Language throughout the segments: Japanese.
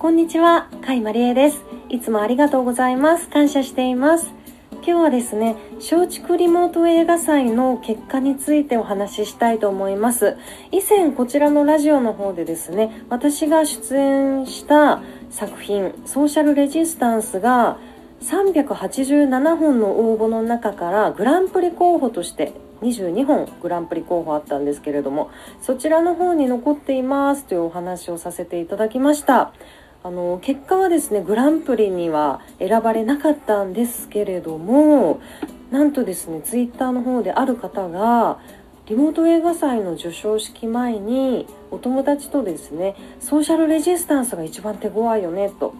こんにちは、甲斐まりえです。いつもありがとうございます。感謝しています。今日はですね、松竹リモート映画祭の結果についてお話ししたいと思います。以前こちらのラジオの方でですね、私が出演した作品、ソーシャルレジスタンスが387本の応募の中からグランプリ候補として22本グランプリ候補あったんですけれどもそちらの方に残っていますというお話をさせていただきました。あの結果はですねグランプリには選ばれなかったんですけれどもなんとですねツイッターの方である方がリモート映画祭の授賞式前にお友達とですねソーシャルレジスタンスが一番手強いよねと。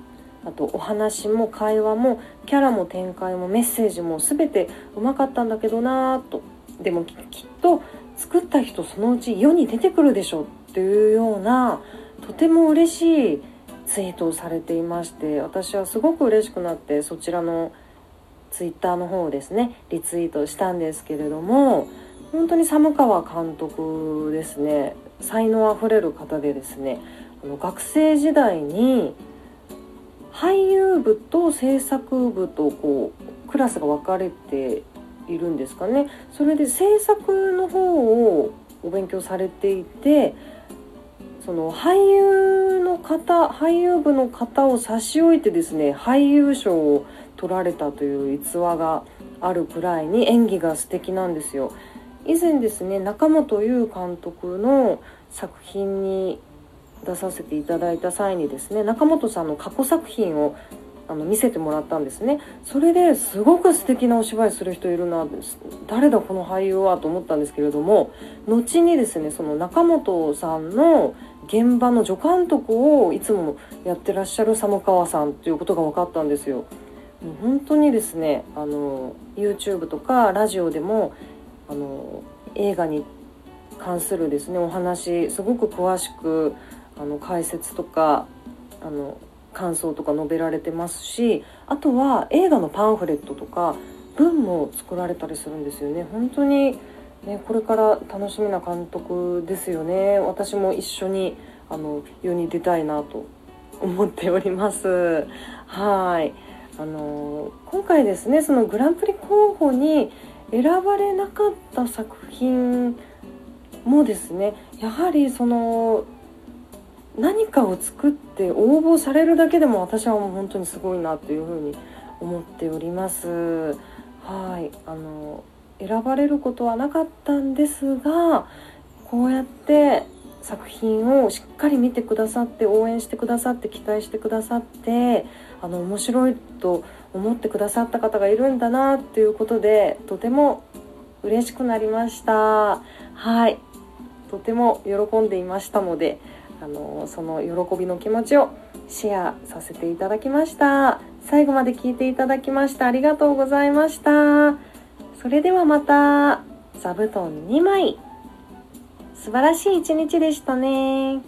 あとお話も会話もキャラも展開もメッセージも全てうまかったんだけどなと。でもきっと作った人そのうち世に出てくるでしょっていうようなとても嬉しいツイートをされていまして私はすごく嬉しくなってそちらのツイッターの方をですねリツイートしたんですけれども本当に寒川監督ですね才能あふれる方でですね学生時代に俳優部と制作部とこうクラスが分かれているんですかね。それで制作の方をお勉強されていてその俳優の方俳優部の方を差し置いてですね俳優賞を取られたという逸話があるくらいに演技が素敵なんですよ。以前ですね中本優監督の作品に出させていただいた際にですね中本さんの過去作品をあの見せてもらったんですねそれですごく素敵なお芝居する人いるな誰だこの俳優はと思ったんですけれども後にですねその中本さんの現場の助監督をいつもやってらっしゃる寒川さんということが分かったんですよ。もう本当にですねあの YouTube とかラジオでもあの映画に関するですねお話すごく詳しくあの解説とかあの感想とか述べられてますしあとは映画のパンフレットとか文も作られたりするんですよね。本当にねこれから楽しみな監督ですよね。私も一緒にあの世に出たいなと思っております。はい。あの今回ですねそのグランプリ候補に選ばれなかった作品もですねやはりその何かを作って応募されるだけでも私はもう本当にすごいなというふうに思っております。はい。あの選ばれることはなかったんですがこうやって作品をしっかり見てくださって応援してくださって期待してくださってあの面白いと思ってくださった方がいるんだなっていうことでとても嬉しくなりました。はい。とても喜んでいましたのであのその喜びの気持ちをシェアさせていただきました。最後まで聞いていただきましてありがとうございました。それではまた座布団2枚。素晴らしい一日でしたね。